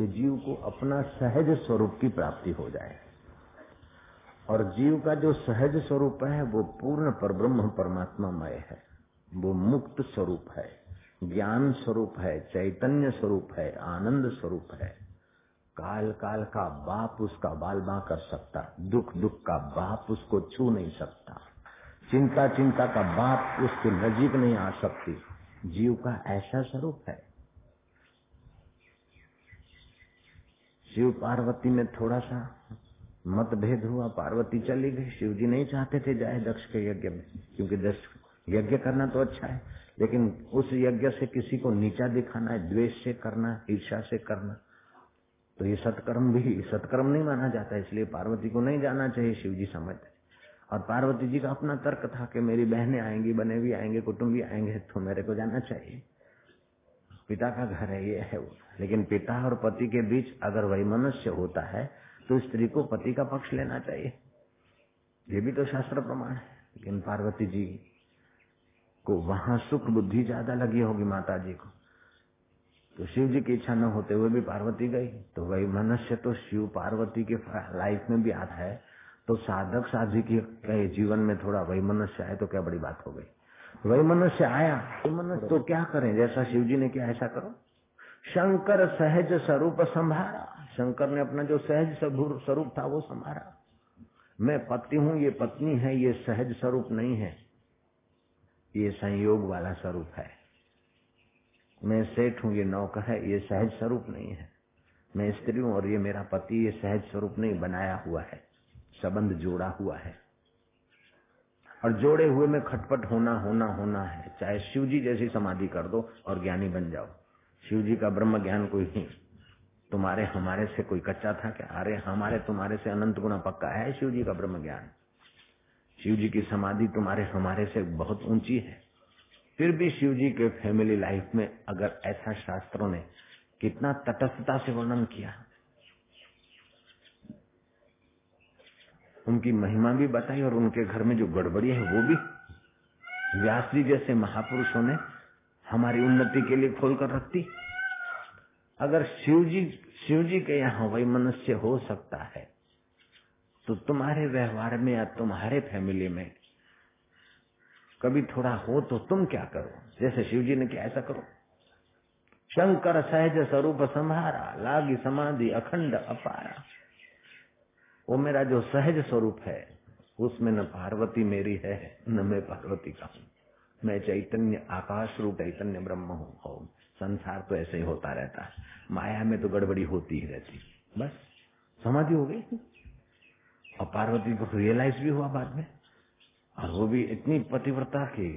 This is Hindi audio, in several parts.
कि जीव को अपना सहज स्वरूप की प्राप्ति हो जाए। और जीव का जो सहज स्वरूप है, वो पूर्ण पर ब्रह्म परमात्मामय है। वो मुक्त स्वरूप है, ज्ञान स्वरूप है, चैतन्य स्वरूप है, आनंद स्वरूप है। काल काल का बाप उसका बाल बा कर सकता दुख दुख का बाप उसको छू नहीं सकता। चिंता चिंता का बाप उसके नजीक नहीं आ सकती। जीव का ऐसा स्वरूप है। शिव पार्वती में थोड़ा सा मतभेद हुआ, पार्वती चली गई। शिव जी नहीं चाहते थे जाए दक्ष के यज्ञ में, क्योंकि दक्ष यज्ञ करना तो अच्छा है, लेकिन उस यज्ञ से किसी को नीचा दिखाना है, द्वेष से करना ईर्षा से करना तो ये सत्कर्म भी सत्कर्म नहीं माना जाता, इसलिए पार्वती को नहीं जाना चाहिए शिव जी समझते और पार्वती जी का अपना तर्क था कि मेरी बहनें आएँगी बने भी आएँगे, कुटुंब भी आएँगे तो मेरे को जाना चाहिए। पिता का घर है, ये है वो। लेकिन पिता और पति के बीच अगर वही मनुष्य होता है तो स्त्री को पति का पक्ष लेना चाहिए। ये भी तो शास्त्र प्रमाण है। लेकिन पार्वती जी को वहाँ सुख बुद्धि ज़्यादा लगी होगी माता जी को। तो शिव जी की इच्छा न होते हुए भी पार्वती गई। तो वही मनुष्य तो शिव पार्वती के लाइफ में भी आता है। तो साधक साधी के जीवन में थोड़ा वही मनुष्य आए तो क्या बड़ी बात हो गई? वही मनुष्य आया तो मनुष्य तो क्या करें? जैसा शिव जी ने किया, ऐसा करो। शंकर सहज स्वरूप संभारा। शंकर ने अपना जो सहज स्वरूप था, वो संभारा। मैं पति हूँ, ये पत्नी है, ये सहज स्वरूप नहीं है। ये संयोग वाला स्वरूप है। मैं सेठ हूँ, ये नौकर है, ये सहज स्वरूप नहीं है। मैं स्त्री हूँ और ये मेरा पति, ये सहज स्वरूप नहीं, बनाया हुआ है। संबंध जोड़ा हुआ है। और जोड़े हुए में खटपट होना होना होना है। चाहे शिव जी जैसी समाधि कर दो और ज्ञानी बन जाओ। शिव जी का ब्रह्म ज्ञान कोई नहीं। तुम्हारे, हमारे से कोई कच्चा था क्या? अरे, हमारे, तुम्हारे से अनंत गुना पक्का है शिव जी का ब्रह्म ज्ञान। शिव जी की समाधि तुम्हारे, हमारे से बहुत ऊँची है। फिर भी शिव जी के फैमिली लाइफ में अगर ऐसा शास्त्रों ने कितना तटस्थता से वर्णन किया उनकी महिमा भी बताई और उनके घर में जो गड़बड़ी है, वो भी। व्यास जी जैसे महापुरुषों ने हमारी उन्नति के लिए खोल कर रखती अगर शिव जी शिव जी के यहाँ वही मनुष्य हो सकता है तो तुम्हारे व्यवहार में या तुम्हारे फैमिली में कभी थोड़ा हो तो तुम क्या करो? जैसे शिव जी ने क्या, ऐसा करो। शंकर सहज स्वरूप संहारा, लागी समाधि अखंड अपारा। वो मेरा जो सहज स्वरूप है, उसमें न पार्वती मेरी है, न मैं पार्वती का हूँ। मैं चैतन्य, आकाश रूप चैतन्य ब्रह्म हूँ संसार तो ऐसे ही होता रहता है। माया में तो गड़बड़ी होती ही रहती बस, समाधि हो गई। और पार्वती को रियलाइज़ भी हुआ बाद में। और वो भी इतनी पतिव्रता की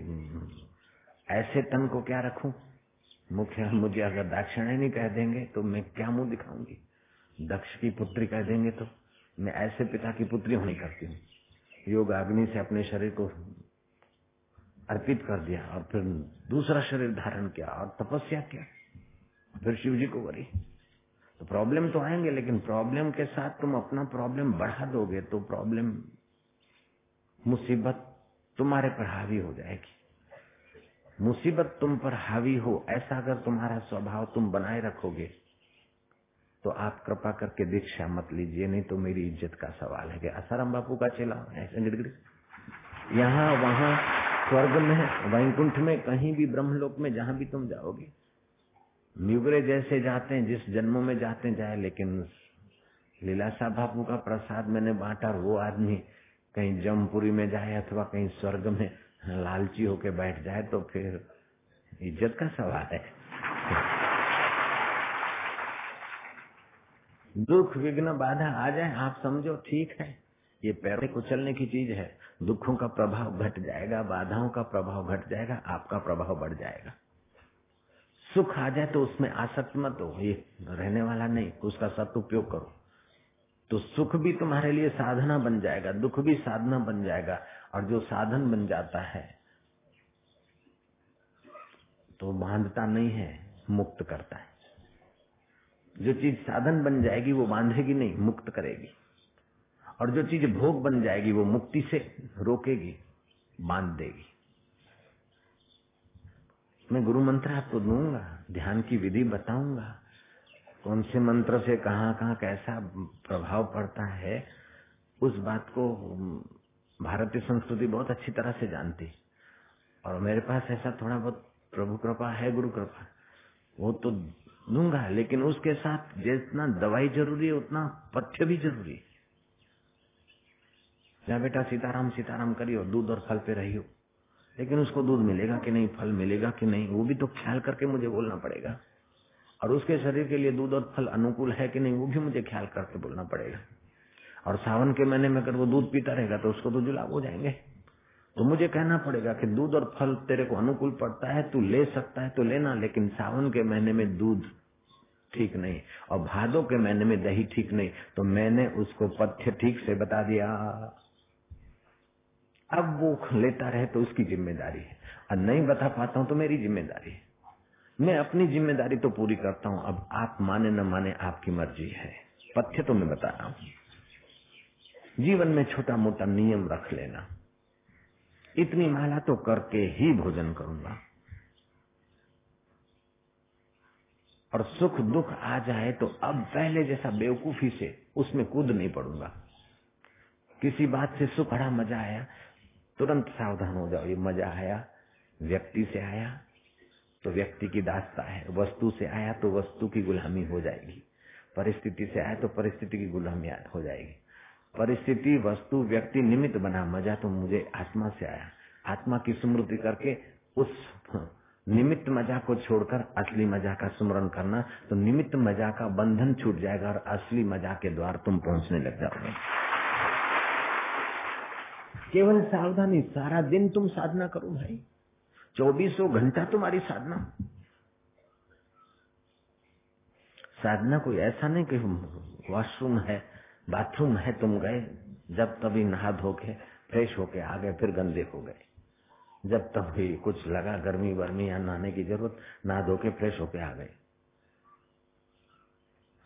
ऐसे तन को क्या रखूँ? मुख्य, मुझे अगर दाक्षिणायनी कह देंगे तो मैं क्या मुँह दिखाऊँगी? दक्ष की पुत्री कह देंगे तो मैं ऐसे पिता की पुत्री होनी करती हूँ। योग अग्नि से अपने शरीर को अर्पित कर दिया और फिर दूसरा शरीर धारण किया और तपस्या किया फिर शिव जी को वरी तो प्रॉब्लम तो आएँगे, लेकिन प्रॉब्लम के साथ तुम अपना प्रॉब्लम बढ़ा दोगे तो प्रॉब्लम मुसीबत तुम्हारे पर हावी हो जाएगी। मुसीबत तुम पर हावी हो, ऐसा अगर तुम्हारा स्वभाव तुम बनाए रखोगे तो आप कृपा करके दीक्षा मत लीजिए, नहीं तो मेरी इज़्ज़त का सवाल है कि असाराम बापू का चेला है यहाँ, वहाँ, स्वर्ग में, वैकुंठ में, कहीं भी ब्रह्मलोक में, जहाँ भी तुम जाओगे। न्यूगरे जैसे जाते हैं, जिस जन्मों में जाते जाए, लेकिन लीलासा बापू का प्रसाद मैंने बांटा वो आदमी कहीं जमपुरी में जाए अथवा कहीं स्वर्ग में लालची होके बैठ जाए तो फिर इज़्ज़त का सवाल है। दुख विघ्न बाधा आ जाए, आप समझो ठीक है। ये पैरों को चलने की चीज़ है। दुखों का प्रभाव घट जाएगा, बाधाओं का प्रभाव घट जाएगा, आपका प्रभाव बढ़ जाएगा। सुख आ जाए तो उसमें आसक्त मत हो। ये रहने वाला नहीं, उसका सदुपयोग करो। तो सुख भी तुम्हारे लिए साधना बन जाएगा, दुख भी साधना बन जाएगा, और जो साधन बन जाता है तो बांधता नहीं है, मुक्त करता है। जो चीज़ साधन बन जाएगी वो बांधेगी नहीं, मुक्त करेगी। और जो चीज़ भोग बन जाएगी वो मुक्ति से रोकेगी, बाँध देगी। मैं गुरु मंत्र आपको दूँगा, ध्यान की विधि बताऊँगा। कौन से मंत्र से कहाँ कहाँ कैसा प्रभाव पड़ता है, उस बात को भारतीय संस्कृति बहुत अच्छी तरह से जानती। और मेरे पास ऐसा थोड़ा बहुत प्रभु कृपा है, गुरु कृपा। वो तो दूँगा, लेकिन उसके साथ जितना दवाई ज़रूरी है, उतना पथ्य भी ज़रूरी है। या बेटा, सीताराम सीताराम करियो, दूध और फल पे रहियो। लेकिन उसको दूध मिलेगा कि नहीं, फल मिलेगा कि नहीं, वो भी तो ख्याल करके मुझे बोलना पड़ेगा। और उसके शरीर के लिए दूध और फल अनुकूल है कि नहीं, वो भी मुझे ख्याल करके बोलना पड़ेगा। और सावन के महीने में अगर वो दूध पीता रहेगा तो उसको तो जुलाब हो जाएँगे। तो मुझे कहना पड़ेगा कि दूध और फल तेरे को अनुकूल पड़ता है, तू ले सकता है तो लेना, लेकिन सावन के महीने में दूध ठीक नहीं, और भादो के महीने में दही ठीक नहीं तो मैंने उसको पथ्य ठीक से बता दिया। अब वो लेता रहे तो उसकी ज़िम्मेदारी है, और नहीं बता पाता हूँ तो मेरी ज़िम्मेदारी है। मैं अपनी ज़िम्मेदारी तो पूरी करता हूँ, अब आप माने न माने आपकी मर्ज़ी है। पथ्य तो मैं बता रहा हूँ। जीवन में छोटा मोटा नियम रख लेना। इतनी माला तो करके ही भोजन करूँगा। और सुख दुख आ जाए तो अब पहले जैसा बेवकूफ़ी से उसमें कूद नहीं पड़ूँगा। किसी बात से सुख बड़ा मज़ा आया, तुरंत सावधान हो जाओ, ये मज़ा आया। व्यक्ति से आया तो व्यक्ति की दास्ता है। वस्तु से आया तो वस्तु की गुलामी हो जाएगी। परिस्थिति से आया तो परिस्थिति की गुलामी हो जाएगी। परिस्थिति, वस्तु, व्यक्ति निमित्त बना, मज़ा तो मुझे आत्मा से आया। आत्मा की स्मृति करके उस निमित्त मज़ा को छोड़कर असली मज़ा का स्मरण करना तो निमित्त मज़ा का बंधन छूट जाएगा और असली मज़ा के द्वार तुम पहुँचने लग जाओगे। केवल सावधानी, सारा दिन तुम साधना करो भाई। चौबीसों घंटा तुम्हारी साधना। साधना कोई ऐसा नहीं कि वॉशरूम है बाथरूम है, तुम गए। जब तभी नहा धो के, फ्रेश होके आ गए, फिर गंदे हो गए। जब तभी कुछ लगा, गर्मी वर्मी या नहाने की ज़रूरत, नहा धो के फ्रेश होके आ गए।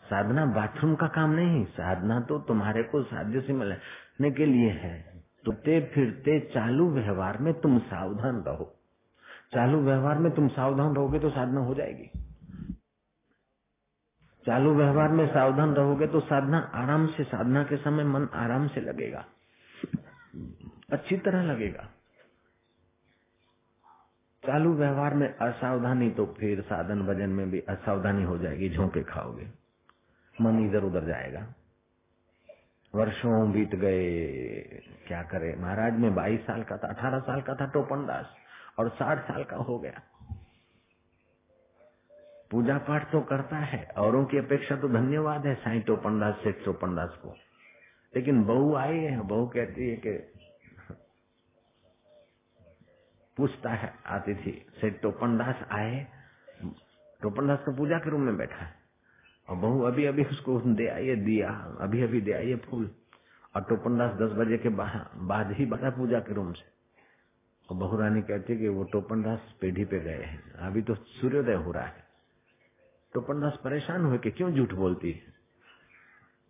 साधना बाथरूम का काम नहीं, साधना तो तुम्हारे को साध्य से मिलने के लिए है। तुते फिरते चालू व्यवहार में तुम सावधान रहो। चालू व्यवहार में तुम सावधान रहोगे तो साधना हो जाएगी। चालू व्यवहार में सावधान रहोगे तो साधना आराम से, साधना के समय मन आराम से लगेगा। अच्छी तरह लगेगा। चालू व्यवहार में असावधानी तो फिर साधन भजन में भी असावधानी हो जाएगी, झोंके खाओगे। मन इधर उधर जाएगा। वर्षों बीत गए, क्या करे? महाराज, में बाईस साल का था, अठारह साल का था टोपन दास और साठ साल का हो गया। पूजा पाठ तो करता है। औरों की अपेक्षा तो धन्यवाद है साई टोपन दास से टोपन को। लेकिन बहू आई है, बहू कहती है कि पूछता है आती थी सेठ टोपन दास आए? टोपन दास तो पूजा के रूम में बैठा है। और बहू अभी अभी उसको दे आइए, दिया अभी अभी दे आइए फूल। और टोपनदास दस बजे के बाद ही बता पूजा के रूम से। और बहू रानी कहती है कि वो टोपन दास पेढ़ी पे गए हैं। अभी तो सूर्योदय हो रहा है। टोपन दास परेशान हुए कि क्यों झूठ बोलती है?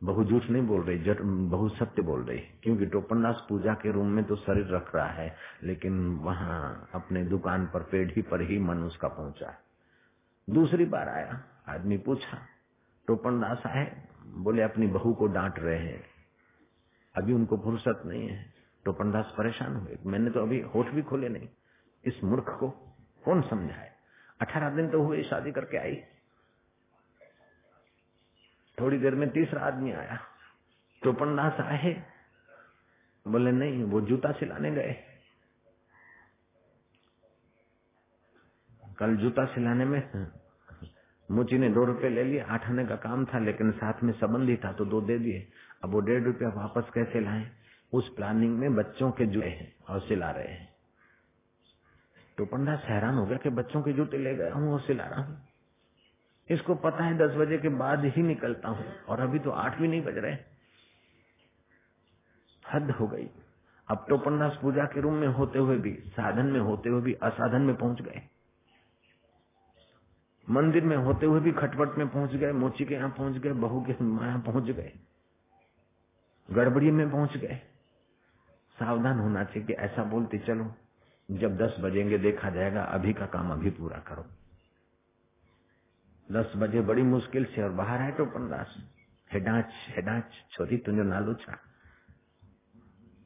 बहु झूठ नहीं बोल रही जट बहु सत्य बोल रही, क्योंकि टोपनदास पूजा के रूम में तो शरीर रख रहा है, लेकिन वहाँ अपने दुकान पर पेढ़ी पर ही मन उसका पहुँचा। दूसरी बार आया, आदमी पूछा टोपनदास आए? बोले, अपनी बहू को डांट रहे हैं। अभी उनको फुर्सत नहीं है। टोपनदास परेशान हुए। मैंने तो अभी होठ भी खोले नहीं। इस मूर्ख को कौन समझाए? अठारह दिन तो हुए शादी करके आई। थोड़ी देर में तीसरा आदमी आया। टोपनदास आए बोले, नहीं, वो जूता सिलाने गए। कल जूता सिलाने में मुची ने दो रुपए ले लिए, आठ आने का काम था, लेकिन साथ में संबंधी था तो दो दे दिए। अब वो डेढ़ रुपया वापस कैसे लाए? उस प्लानिंग में बच्चों के जूते हैं और सिला रहे हैं। तो पंडास हैरान हो गया कि बच्चों के जूते ले गया हूँ और सिला रहा हूँ। इसको पता है दस बजे के बाद ही निकलता हूँ। और अभी तो आठ भी नहीं बज रहे। हद हो गई। अब तो पन्नास पूजा के रूम में होते हुए भी, साधन में होते हुए भी, असाधन में पहुँच गए। मंदिर में होते हुए भी खटपट में पहुँच गए, मोची के यहाँ पहुँच गए, बहू के यहाँ पहुँच गए, गड़बड़ी में पहुँच गए। सावधान होना चाहिए कि ऐसा बोलते चलो, जब दस बजेंगे देखा जाएगा, अभी का काम अभी पूरा करो। दस बजे बड़ी मुश्किल से और बाहर है तो पंद्रह हेडाच हेडाच छोरी तुझो नालो छा।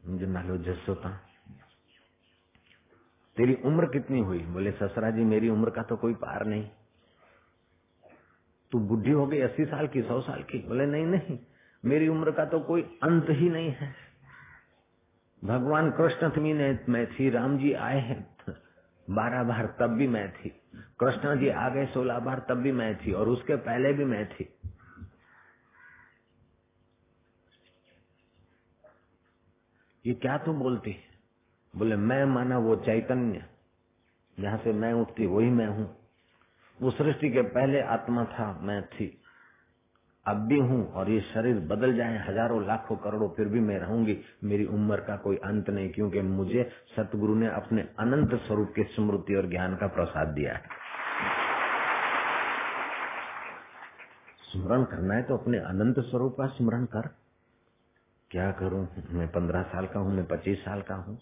मुझे नालो जसोता तेरी उम्र कितनी हुई? बोले, ससरा जी, मेरी उम्र का तो कोई पार नहीं। तू बुढ़ी हो गई, अस्सी साल की, सौ साल की। बोले, नहीं नहीं, मेरी उम्र का तो कोई अंत ही नहीं है। भगवान कृष्ण ने मैं थी राम जी आए हैं। बारह बार तब भी मैं थी। कृष्ण जी आ गए सोलह बार तब भी मैं थी और उसके पहले भी मैं थी। ये क्या तू बोलती? बोले, मैं माना वो चैतन्य। जहाँ से मैं उठती, वही मैं हूँ। वो सृष्टि के पहले आत्मा था, मैं थी। अब भी हूँ और ये शरीर बदल जाए हज़ारों लाखों करोड़ों, फिर भी मैं रहूँगी। मेरी उम्र का कोई अंत नहीं, क्योंकि मुझे सतगुरु ने अपने अनंत स्वरूप की स्मृति और ज्ञान का प्रसाद दिया है। स्मरण करना है तो अपने अनंत स्वरूप का स्मरण कर। क्या करूँ? मैं पंद्रह साल का हूँ, मैं पच्चीस साल का हूँ।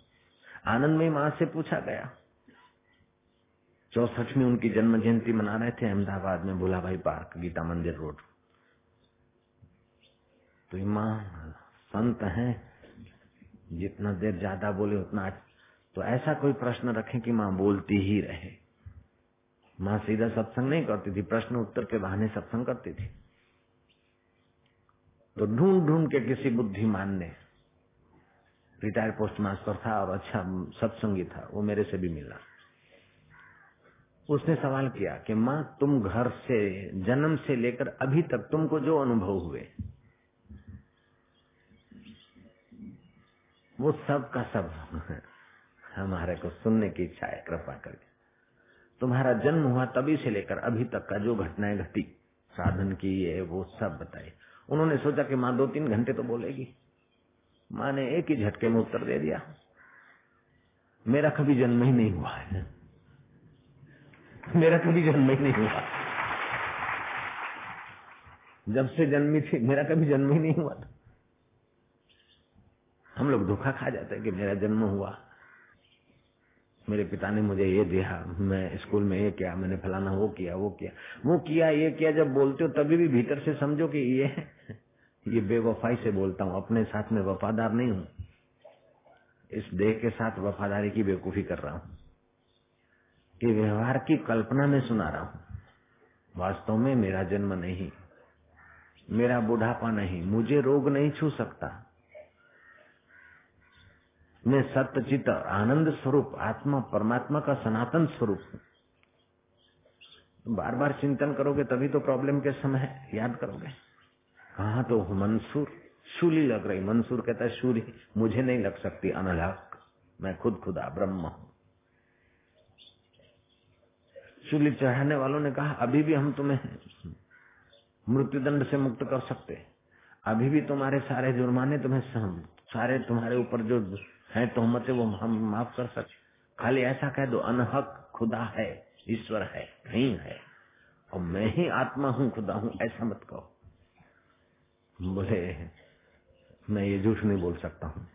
आनंदमयी माँ से पूछा गया। चौसठ में उनकी जन्म जयंती मना रहे थे अहमदाबाद में भोला भाई पार्क, गीता मंदिर रोड। तो माँ संत है, जितना देर ज़्यादा बोले उतना तो ऐसा कोई प्रश्न रखे कि माँ बोलती ही रहे। माँ सीधा सत्संग नहीं करती थी, प्रश्न उत्तर के बहाने सत्संग करती थी। तो ढूंढ ढूंढ के किसी बुद्धिमान ने, रिटायर्ड पोस्ट मास्टर था और अच्छा सत्संगी था, वो मेरे से भी मिला। उसने सवाल किया कि माँ, तुम घर से, जन्म से लेकर अभी तक तुमको जो अनुभव हुए वो सब का सब हमारे को सुनने की इच्छा है, कृपा करके। तुम्हारा जन्म हुआ तभी से लेकर अभी तक का जो घटनाएँ घटी, साधन की ये, वो सब बताई उन्होंने सोचा कि माँ दो तीन घंटे तो बोलेगी। माँ ने एक ही झटके में उत्तर दे दिया। मेरा कभी जन्म ही नहीं हुआ है। मेरा कभी जन्म ही नहीं हुआ। जब से जन्मी थी, मेरा कभी जन्म ही नहीं हुआ था। हम लोग धोखा खा जाते हैं कि मेरा जन्म हुआ। मेरे पिता ने मुझे ये दिया, मैं स्कूल में ये किया, मैंने फलाना वो किया वो किया। वो किया, ये किया, जब बोलते हो तभी भी भीतर से समझो कि ये ये बेवफाई से बोलता हूँ, अपने साथ में वफादार नहीं हूँ। इस देह के साथ वफादारी की बेवकूफ़ी कर रहा हूँ। ये व्यवहार की कल्पना में सुना रहा हूँ। वास्तव में मेरा जन्म नहीं, मेरा बुढ़ापा नहीं, मुझे रोग नहीं छू सकता। मैं सत्य चित आनंद स्वरूप, आत्मा परमात्मा का सनातन स्वरूप बार बार चिंतन करोगे तभी तो प्रॉब्लम के समय याद करोगे। कहा तो मंसूर शूली लग रही। मंसूर कहता है शूरी मुझे नहीं लग सकती अनलहक मैं खुद खुदा ब्रह्म हूँ। शूली चढ़ाने वालों ने कहा, अभी भी हम तुम्हें मृत्युदंड से मुक्त कर सकते अभी भी तुम्हारे सारे जुर्माने तुम्हें सारे तुम्हारे ऊपर जो है तो तोहमत वो हम माफ़ कर सकते खाली ऐसा कह दो, अनहक खुदा है, ईश्वर है नहीं है। और मैं ही आत्मा हूँ, खुदा हूँ, ऐसा मत कहो। बोले, मैं ये झूठ नहीं बोल सकता हूँ।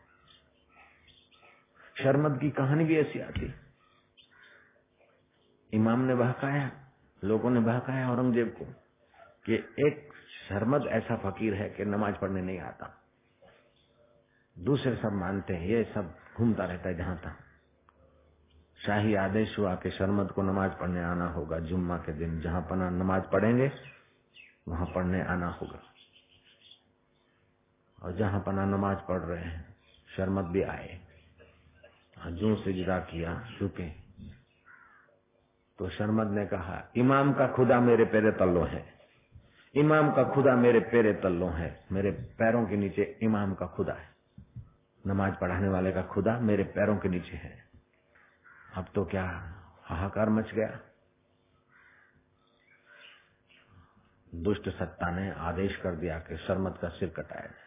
शर्मद की कहानी भी ऐसी आती। इमाम ने बहकाया, लोगों ने बहकाया औरंगज़ेब को कि एक शर्मद ऐसा फकीर है कि नमाज़ पढ़ने नहीं आता। दूसरे सब मानते हैं, ये सब घूमता रहता है जहाँ तक। शाही आदेश हुआ कि शर्मद को नमाज़ पढ़ने आना होगा, जुम्मा के दिन जहाँ पना नमाज़ पढ़ेंगे, वहाँ पढ़ने आना होगा। और जहाँ पना नमाज़ पढ़ रहे हैं, शर्मद भी आए। जू से जिदा किया, झुके। तो शर्मद ने कहा, इमाम का खुदा मेरे पेरे तल्लो है। इमाम का खुदा मेरे पेरे तल्लो है। मेरे पैरों के नीचे इमाम का खुदा है। नमाज़ पढ़ाने वाले का खुदा मेरे पैरों के नीचे है। अब तो क्या हाहाकार मच गया? दुष्ट सत्ता ने आदेश कर दिया कि शर्मत का सिर कटाया जाए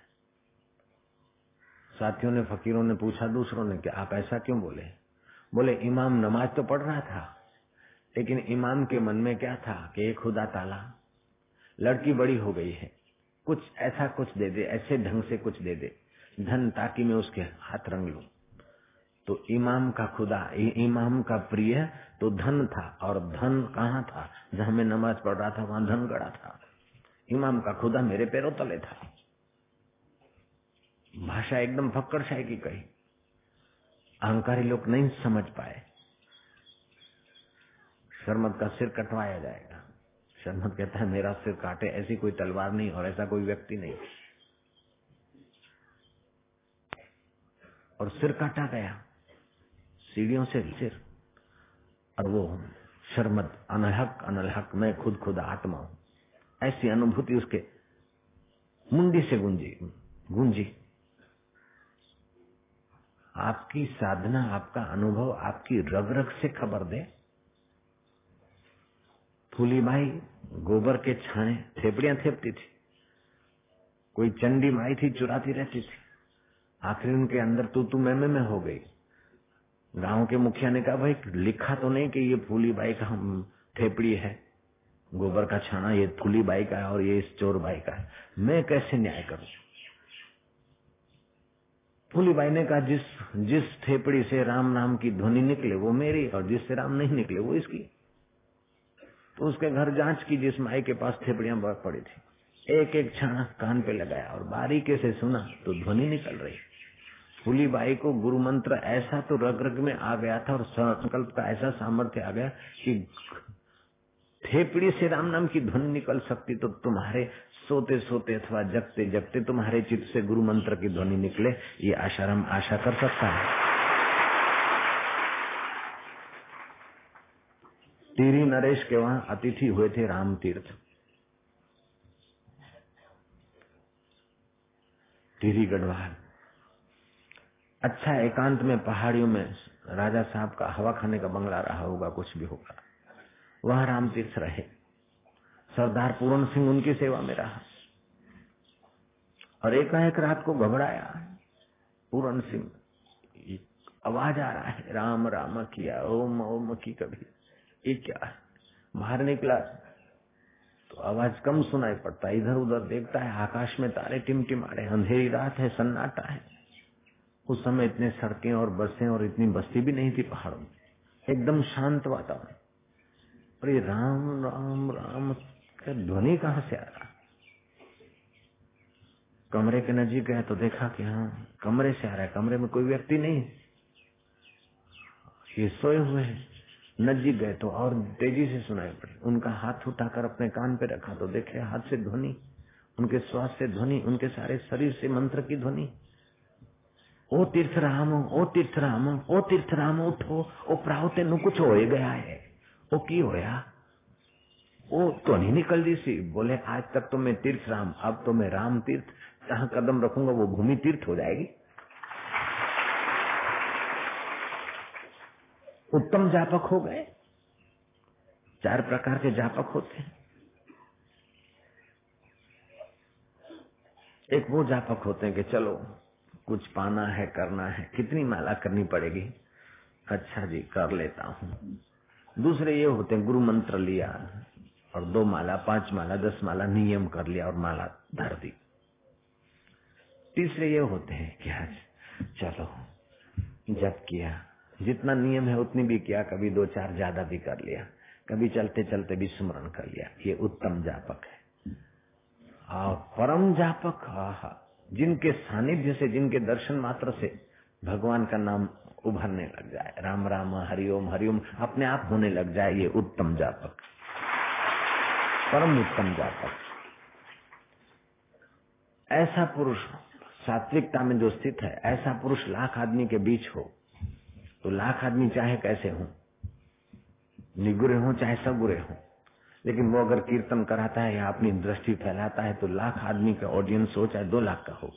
साथियों ने, फकीरों ने पूछा, दूसरों ने कि आप ऐसा क्यों बोले? बोले, इमाम नमाज़ तो पढ़ रहा था, लेकिन इमाम के मन में क्या था कि एक खुदा ताला, लड़की बड़ी हो गई है, कुछ ऐसा कुछ दे दे, ऐसे ढंग से कुछ दे दे। धन ताकि मैं उसके हाथ रंग लू। तो इमाम का खुदा इमाम का प्रिय तो धन था, और धन कहाँ था? जहाँ मैं नमाज़ पढ़ रहा था, वहाँ धन गड़ा था। इमाम का खुदा मेरे पैरों तले था। भाषा एकदम फक्कर शाही की कही। अहंकारी लोग नहीं समझ पाए। शर्मत का सिर कटवाया जाएगा। शर्मत कहता है, मेरा सिर काटे, ऐसी कोई तलवार नहीं और ऐसा कोई व्यक्ति नहीं। और सिर काटा गया। सीढ़ियों से सिर। और वो शर्मत अनहक, अनलहक, मैं खुद खुद आत्मा हूँ। ऐसी अनुभूति उसके मुंडी से गुंजी गुंजी। आपकी साधना, आपका अनुभव, आपकी रग रग से खबर दे। फूली माई गोबर के छाने, थेपड़ियाँ थेपती थी। कोई चंडी माई थी, चुराती रहती थी। आखिर उनके अंदर तू तू मैं में हो गई। गाँव के मुखिया ने कहा, भाई, लिखा तो नहीं कि ये फूली बाई का ठेपड़ी है। गोबर का छाना, ये फूली बाई का है और ये इस चोर बाई का है। मैं कैसे न्याय करूँ? फूली बाई ने कहा, जिस जिस थेपड़ी से राम नाम की ध्वनि निकले, वो मेरी और जिससे राम नहीं निकले, वो इसकी। तो उसके घर जाँच की जिस माई के पास थेपड़ियाँ पड़ी थी। एक एक छाना कान पे लगाया और बारीके से सुना तो ध्वनि निकल रही। फूली बाई को गुरु मंत्र ऐसा तो रग रग में आ गया था और संकल्प का ऐसा सामर्थ्य आ गया कि थेपड़ी से राम नाम की ध्वनि निकल सकती तो तुम्हारे सोते सोते अथवा जगते जगते तुम्हारे चित्त से गुरु मंत्र की ध्वनि निकले, ये आशाराम आशा कर सकता है। टीरी नरेश के वहाँ अतिथि हुए थे राम तीर्थ टीरी गढ़वाल। अच्छा एकांत में, पहाड़ियों में राजा साहब का हवा खाने का बंगला रहा होगा, कुछ भी होगा। वहाँ राम तीर्थ रहे। सरदार पूर्ण सिंह उनकी सेवा में रहा। और एकाएक रात को घबराया। पूर्ण सिंह, आवाज़ आ रहा है, राम राम किया, ओम ओम की कभी। ये क्या है? बाहर निकला। तो आवाज़ कम सुनाई पड़ता। इधर उधर देखता है, आकाश में तारे टिमटिमारे अंधेरी रात है, सन्नाटा है। उस समय इतने सड़कें और बसें और इतनी बस्ती भी नहीं थी पहाड़ों में। एकदम शांत वातावरण। और ये राम राम राम का ध्वनि कहाँ से आ रहा कमरे के नजीक गया तो देखा कि हाँ कमरे से आ रहा है। कमरे में कोई व्यक्ति नहीं ये सोए हुए हैं। नजीक गए तो और तेज़ी से सुनाई पड़े। उनका हाथ उठाकर अपने कान पे रखा तो देखे हाथ से ध्वनि, उनके श्वास से ध्वनि, उनके सारे शरीर से मंत्र की ध्वनि। ओ तीर्थ राम ओ तीर्थ राम ओ तीर्थ राम उठो। ओ प्राव, तेन कुछ हो गया है। ओ की होया? वो तो नहीं निकल दी सी। बोले, आज तक तो मैं तीर्थ राम अब तो मैं राम तीर्थ। जहाँ कदम रखूँगा, वो भूमि तीर्थ हो जाएगी। उत्तम जापक हो गए। चार प्रकार के जापक होते हैं। एक वो जापक होते हैं कि चलो कुछ पाना है, करना है, कितनी माला करनी पड़ेगी? अच्छा जी, कर लेता हूँ। दूसरे ये होते हैं, गुरु मंत्र लिया और दो माला, पाँच माला, दस माला, नियम कर लिया और माला धर दी। तीसरे ये होते हैं कि आज चलो, जब किया, जितना नियम है उतनी भी किया, कभी दो चार ज़्यादा भी कर लिया, कभी चलते चलते भी स्मरण कर लिया, ये उत्तम जापक है। और परम जापक, आहा। जिनके सानिध्य से, जिनके दर्शन मात्र से भगवान का नाम उभरने लग जाए। राम राम हरिओम हरिओम अपने आप होने लग जाए ये उत्तम जापक परम उत्तम जापक ऐसा पुरुष सात्विकता में जो स्थित है, ऐसा पुरुष लाख आदमी के बीच हो तो लाख आदमी चाहे कैसे हो। निगुरे हो चाहे सगुरे हो। लेकिन वो अगर कीर्तन कराता है या अपनी दृष्टि फैलाता है तो लाख आदमी का ऑडियंस हो, चाहे दो लाख का हो,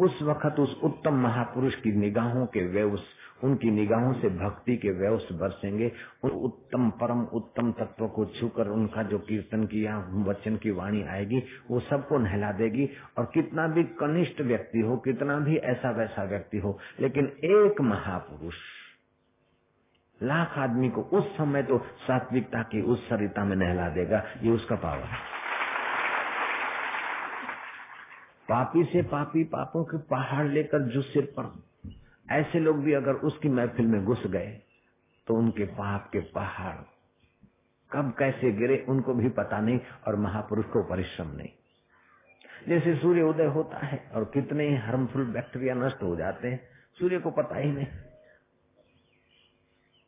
उस वक्त उस उत्तम महापुरुष की निगाहों के व्यवस उनकी निगाहों से भक्ति के व्यवस बरसेंगे। उन उत्तम परम उत्तम तत्व को छूकर उनका जो कीर्तन किया वचन की वाणी आएगी, वो सबको नहला देगी। और कितना भी कनिष्ठ व्यक्ति हो, कितना भी ऐसा वैसा व्यक्ति हो, लेकिन एक महापुरुष लाख आदमी को उस समय तो सात्विकता की उस सरिता में नहला देगा, ये उसका पावर है। पापी से पापी पापों के पहाड़ लेकर जो सिर पर ऐसे लोग भी अगर उसकी महफिल में घुस गए तो उनके पाप के पहाड़ कब कैसे गिरे, उनको भी पता नहीं और महापुरुष को परिश्रम नहीं। जैसे सूर्य उदय होता है और कितने हार्मफुल बैक्टीरिया नष्ट हो जाते हैं, सूर्य को पता ही नहीं।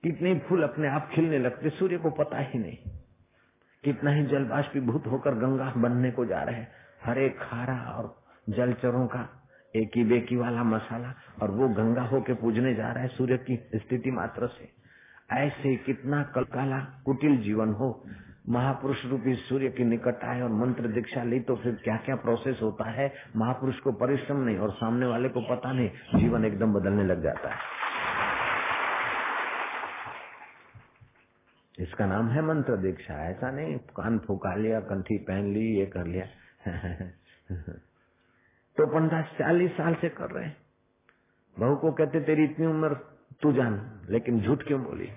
कितने फूल अपने आप खिलने लगते, सूर्य को पता ही नहीं। कितना ही जल बाष्पीभूत होकर गंगा बनने को जा रहे हर खारा और जलचरों का एक ही बेकी वाला मसाला, और वो गंगा होके पूजने जा रहा है सूर्य की स्थिति मात्र से। ऐसे कितना कलकाला कुटिल जीवन हो। महापुरुष रूपी सूर्य के निकट आए और मंत्र दीक्षा ली तो फिर क्या क्या प्रोसेस होता है? महापुरुष को परिश्रम नहीं और सामने वाले को पता नहीं। जीवन एकदम बदलने लग जाता है। इसका नाम है मंत्र दीक्षा। ऐसा नहीं, कान फूका लिया, कंठी पहन ली, ये कर लिया। तो पंद्रह चालीस साल से कर रहे बहू को कहते, तेरी इतनी उम्र तू जान। लेकिन झूठ क्यों बोली?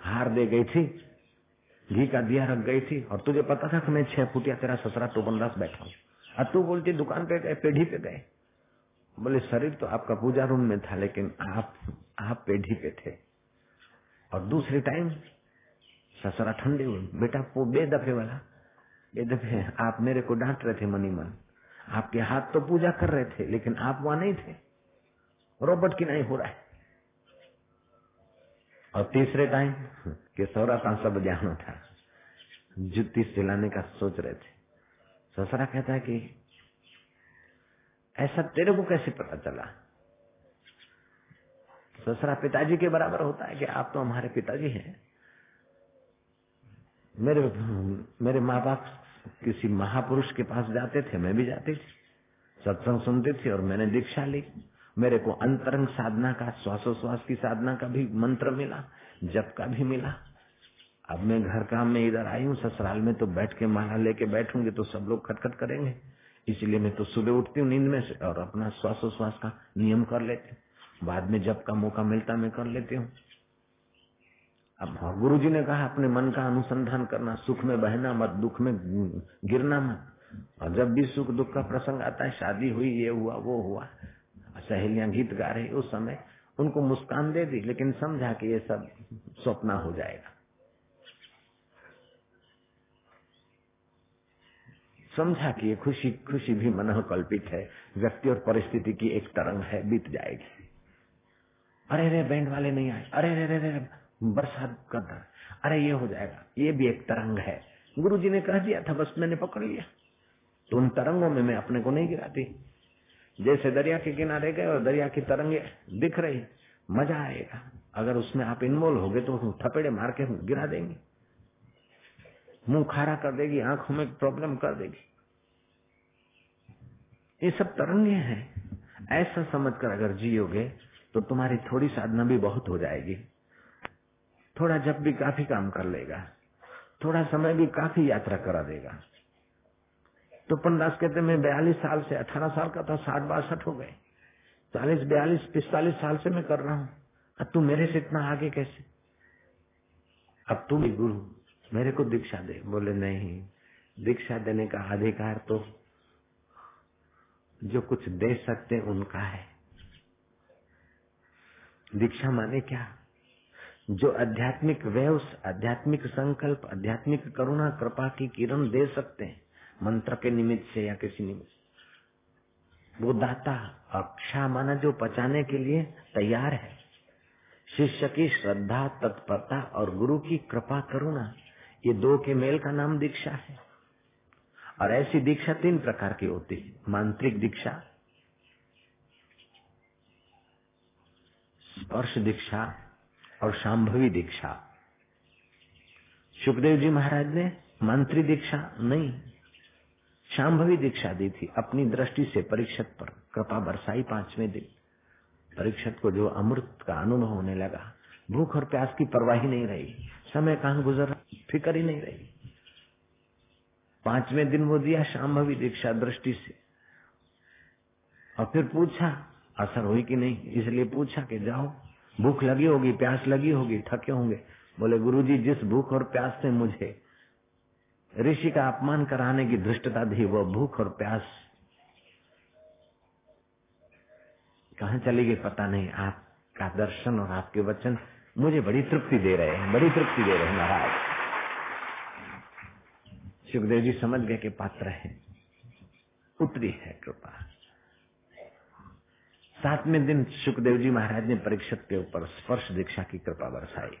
हार दे गई थी, घी का दिया रख गई थी, और तुझे पता था कि मैं छह फुटिया तेरा ससरा तो बंदास बैठा हूँ। और तू बोलती, दुकान पे गए, पेढ़ी पे गए? बोले, शरीर तो आपका पूजा रूम में था, लेकिन आप आप पेढ़ी पे थे। और दूसरे टाइम ससरा ठंडे हुए बेटा, वो बेदफे वाला। बेदफे आप मेरे को डांट रहे थे मनी मन आपके हाथ तो पूजा कर रहे थे, लेकिन आप वहाँ नहीं थे। रोबोट की नहीं हो रहा है। और तीसरे टाइम कि सौरा का सब जाना था जुत्ती सिलाने का सोच रहे थे। ससरा कहता है कि, ऐसा तेरे को कैसे पता चला? ससरा पिताजी के बराबर होता है कि आप तो हमारे पिताजी हैं। मेरे मेरे माँ बाप किसी महापुरुष के पास जाते थे, मैं भी जाती थी। सत्संग सुनती थी और मैंने दीक्षा ली। मेरे को अंतरंग साधना का, श्वासोश्वास की साधना का भी मंत्र मिला, जप का भी मिला। अब मैं घर काम में इधर आई हूँ, ससुराल में तो बैठ के माला लेके बैठूँगी तो सब लोग खटखट करेंगे। इसलिए मैं तो सुबह उठती हूँ नींद में से और अपना श्वासोश्वास का नियम कर लेती हूँ। बाद में जब का मौका मिलता मैं कर लेती हूँ। अब हाँ, गुरु जी ने कहा अपने मन का अनुसंधान करना सुख में बहना मत दुख में गिरना मत। और जब भी सुख दुख का प्रसंग आता है शादी हुई ये हुआ वो हुआ सहेलियाँ गीत गा रही उस समय उनको मुस्कान दे दी लेकिन समझा कि ये सब स्वप्न हो जाएगा। समझा कि ये खुशी खुशी भी मन कल्पित है व्यक्ति और परिस्थिति की एक तरंग है बीत जाएगी। अरे रे, बैंड वाले नहीं आए। अरे रे रे रे बरसात कर अरे ये हो जाएगा। ये भी एक तरंग है। गुरु जी ने कह दिया था, बस मैंने पकड़ लिया। तो उन तरंगों में मैं अपने को नहीं गिराती। जैसे दरिया के किनारे गए और दरिया की तरंगे दिख रही। मज़ा आएगा। अगर उसमें आप इन्वॉल्व हो गए तो थपेड़े मार के गिरा देंगे। मुँह खारा कर देगी, आँखों में प्रॉब्लम कर देगी। ये सब तरंगे हैं। ऐसा समझकर अगर जियोगे तो तुम्हारी थोड़ी साधना भी बहुत हो जाएगी। थोड़ा जब भी काफ़ी काम कर लेगा, थोड़ा समय भी काफ़ी यात्रा करा देगा। तो पंडास कहते मैं बयालीस साल से, अठारह साल का था, साठ बासठ हो गए। चालीस, बयालीस, पिस्तालीस साल से मैं कर रहा हूँ। अब तू मेरे से इतना आगे कैसे? अब तू भी गुरु, मेरे को दीक्षा दे। बोले, नहीं, दीक्षा देने का अधिकार तो जो कुछ दे सकते उनका है। दीक्षा माने क्या? जो आध्यात्मिक व्यवस आध्यात्मिक संकल्प, आध्यात्मिक करुणा, कृपा की किरण दे सकते हैं, मंत्र के निमित्त से या किसी निमित्त वो दाता अक्षा माना जो पचाने के लिए तैयार है। शिष्य की श्रद्धा, तत्परता और गुरु की कृपा, करुणा, ये दो के मेल का नाम दीक्षा है। और ऐसी दीक्षा तीन प्रकार की होती है। मांत्रिक दीक्षा स्पर्श दीक्षा और शाम्भवी दीक्षा। सुखदेव जी महाराज ने मंत्री दीक्षा नहीं शाम्भवी दीक्षा दी थी अपनी दृष्टि से परीक्षक पर, कृपा बरसाई पाँचवें दिन। परीक्षक को जो अमृत का अनुभव होने लगा, भूख और प्यास की परवाही नहीं रही, समय कहा गुजर फ़िक्र ही नहीं रही। पाँचवें दिन वो दिया शाम्भवी दीक्षा दृष्टि से और फिर पूछा असर हुई कि नहीं? इसलिए पूछा कि जाओ। भूख लगी होगी, प्यास लगी होगी, थके होंगे। बोले, गुरुजी, जिस भूख और प्यास से मुझे ऋषि का अपमान कराने की धृष्टता थी वह भूख और प्यास कहा चली गई पता नहीं। आपका दर्शन और आपके वचन मुझे बड़ी तृप्ति दे रहे हैं, बड़ी तृप्ति दे रहे महाराज। सुखदेव जी समझ गए कि पात्र है। उतरी है कृपा। सातवें दिन सुखदेव जी महाराज ने परीक्षक के ऊपर स्पर्श दीक्षा की कृपा बरसाई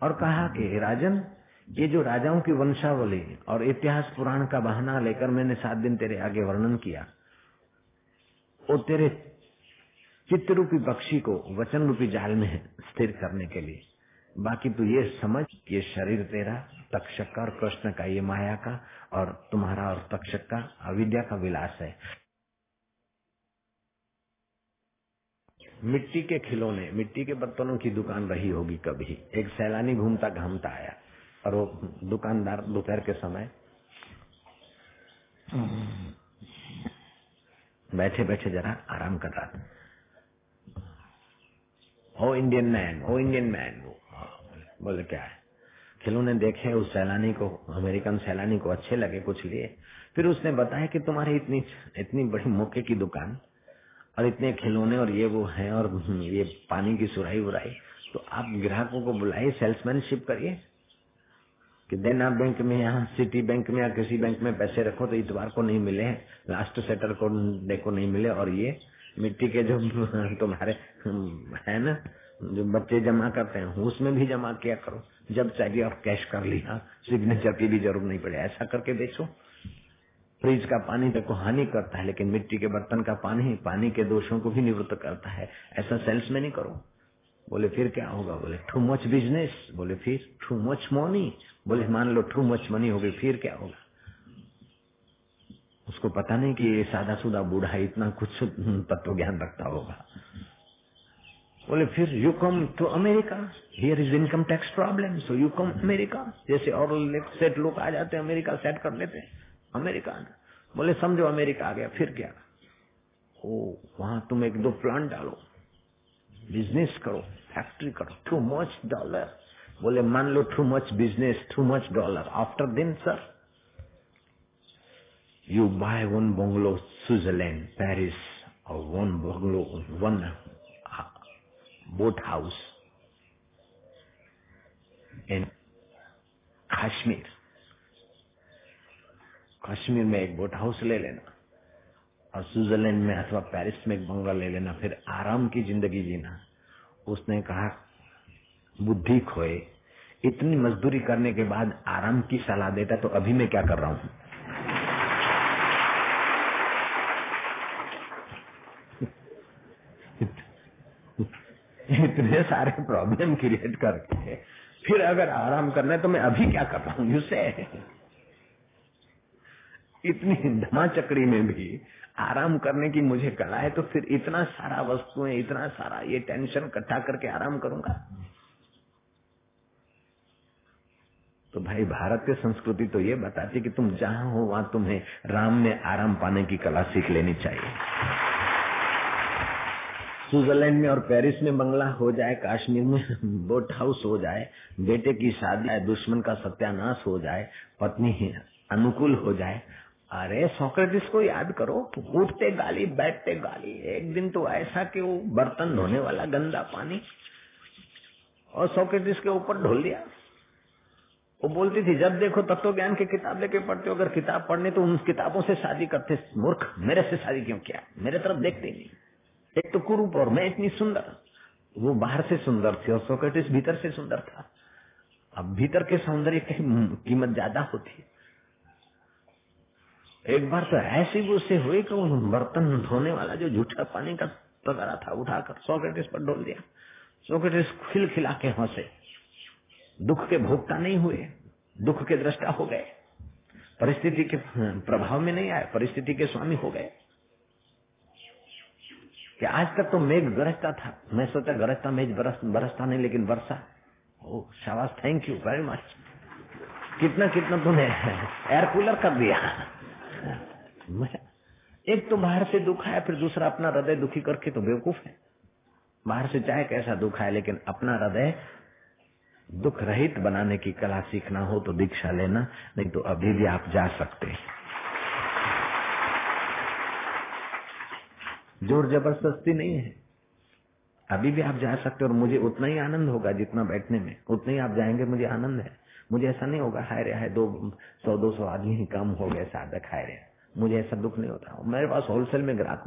और कहा कि राजन, ये जो राजाओं की वंशावली और इतिहास पुराण का बहाना लेकर मैंने सात दिन तेरे आगे वर्णन किया, वो तेरे चित्त रूपी पक्षी को वचन रूपी जाल में स्थिर करने के लिए। बाकी तू ये समझ ये शरीर तेरा, तक्षक का और कृष्ण का, ये माया का और तुम्हारा और तक्षक का, अविद्या का विलास है। मिट्टी के खिलौने, मिट्टी के बर्तनों की दुकान रही होगी कभी। एक सैलानी घूमता घामता आया, और वो दुकानदार दोपहर के समय बैठे बैठे जरा आराम कर रहा था। Oh Indian man, oh Indian man, वो बोले, क्या है? खिलौने देखे, उस सैलानी को, अमेरिकन सैलानी को अच्छे लगे कुछ लिए। फिर उसने बताया कि तुम्हारी इतनी इतनी बड़ी मौके की दुकान और इतने खिलौने और ये वो है और ये पानी की सुराई उराई तो आप ग्राहकों को बुलाइए सेल्समैनशिप करिए कि देना बैंक में यहाँ सिटी बैंक में या किसी बैंक में पैसे रखो तो इतवार को नहीं मिले लास्ट सेटर को देखो नहीं मिले और ये मिट्टी के जो तुम्हारे है ना, जो बच्चे जमा करते हैं, उसमें भी जमा किया करो। जब चाहिए आप कैश कर लिया सिग्नेचर की भी ज़रूरत नहीं पड़े। ऐसा करके बेचो। फ्रिज का पानी देखो हानि करता है, लेकिन मिट्टी के बर्तन का पानी पानी के दोषों को भी निवृत्त करता है। ऐसा सेल्स में नहीं करो। बोले, फिर क्या होगा? बोले टू मच बिज़नेस बोले, फिर टू मच मनी बोले, मान लो टू मच मनी हो गई, फिर क्या होगा? उसको पता नहीं कि ये सादा सुदा बूढ़ा इतना कुछ तत्व ज्ञान रखता होगा। बोले, फिर you come to America here is income tax problem so you come America जैसे और सेट लोग आ जाते हैं अमेरिका सेट कर लेते हैं। अमेरिका बोले, समझो अमेरिका आ गया, फिर क्या? ओ, वहाँ तुम एक दो प्लांट डालो। बिज़नेस करो, फैक्ट्री करो। टू मच डॉलर बोले, मान लो too much business too much dollar after दिन sir you buy one bungalow Switzerland Paris और one bungalow one boat house in Kashmir Kashmir में एक बोट हाउस ले लेना और स्विट्जरलैंड में अथवा पेरिस में एक बंगला ले लेना, फिर आराम की ज़िंदगी जीना। उसने कहा, बुद्धि खोए, इतनी मजदूरी करने के बाद आराम की सलाह देता तो अभी मैं क्या कर रहा हूँ? इतने सारे प्रॉब्लम क्रिएट करके, फिर अगर आराम करना है तो मैं अभी क्या कर रहा हूँ यू से इतनी धमा चकड़ी में भी आराम करने की मुझे कला है तो फिर इतना सारा वस्तुएँ, इतना सारा ये टेंशन इकट्ठा करके आराम करूँगा? तो भाई भारतीय संस्कृति तो ये बताती कि तुम जहाँ हो, वहाँ तुम्हें राम में आराम पाने की कला सीख लेनी चाहिए। स्विट्जरलैंड में और पेरिस में बंगला हो जाए, कश्मीर में बोट हाउस हो जाए, बेटे की शादी, दुश्मन का सत्यानाश हो जाए, पत्नी अनुकूल हो जाए अरे सोक्रेटिस को याद करो उठते गाली, बैठते गाली, एक दिन तो ऐसा कि वो बर्तन धोने वाला गंदा पानी और सोक्रेटिस के ऊपर ढोल दिया। वो बोलती थी, जब देखो तत्व ज्ञान की किताब लेके पढ़ते हो, अगर किताब पढ़ने तो उन किताबों से शादी करते मूर्ख, मेरे से शादी क्यों किया? मेरे तरफ़ देखते नहीं। एक तो कुरूप और मैं इतनी सुंदर। वो बाहर से सुंदर थी और सोक्रेटिस भीतर से सुंदर था। अब भीतर के सौंदर्य की कीमत ज़्यादा होती है। एक बार तो ऐसी गुस्से हुई कि बर्तन धोने वाला जो झूठा पानी का तगड़ा था उठाकर सोक्रेटिस पर डोल दिया। सोक्रेटिस खिल खिला के हंसे दुख के भोगता नहीं हुए दुख के दृष्टा हो गए। परिस्थिति के प्रभाव में नहीं आए परिस्थिति के स्वामी हो गए। कि आज तक तो मेघ गरजता था। मैं सोचा गरजता मेघ बरस, बरसता नहीं लेकिन वर्षा ओ शाबाश थैंक यू वेरी मच कितना कितना तूने एयर कूलर कर दिया। एक तो बाहर से दुख है फिर दूसरा अपना हृदय दुखी करके तो बेवकूफ़ है। बाहर से चाहे कैसा दुख है लेकिन अपना हृदय दुख रहित बनाने की कला सीखना हो तो दीक्षा लेना, नहीं तो अभी भी आप जा सकते हैं। ज़ोर ज़बरदस्ती नहीं है। अभी भी आप जा सकते हो और मुझे उतना ही आनंद होगा जितना बैठने में। उतना ही आप जाएँगे, मुझे आनंद है। मुझे ऐसा नहीं होगा, हाय रे, हाय, दो, सौ दो सौ आदमी ही कम हो गए साधक, हाय रे। मुझे ऐसा दुख नहीं होता। मेरे पास होलसेल में ग्राहक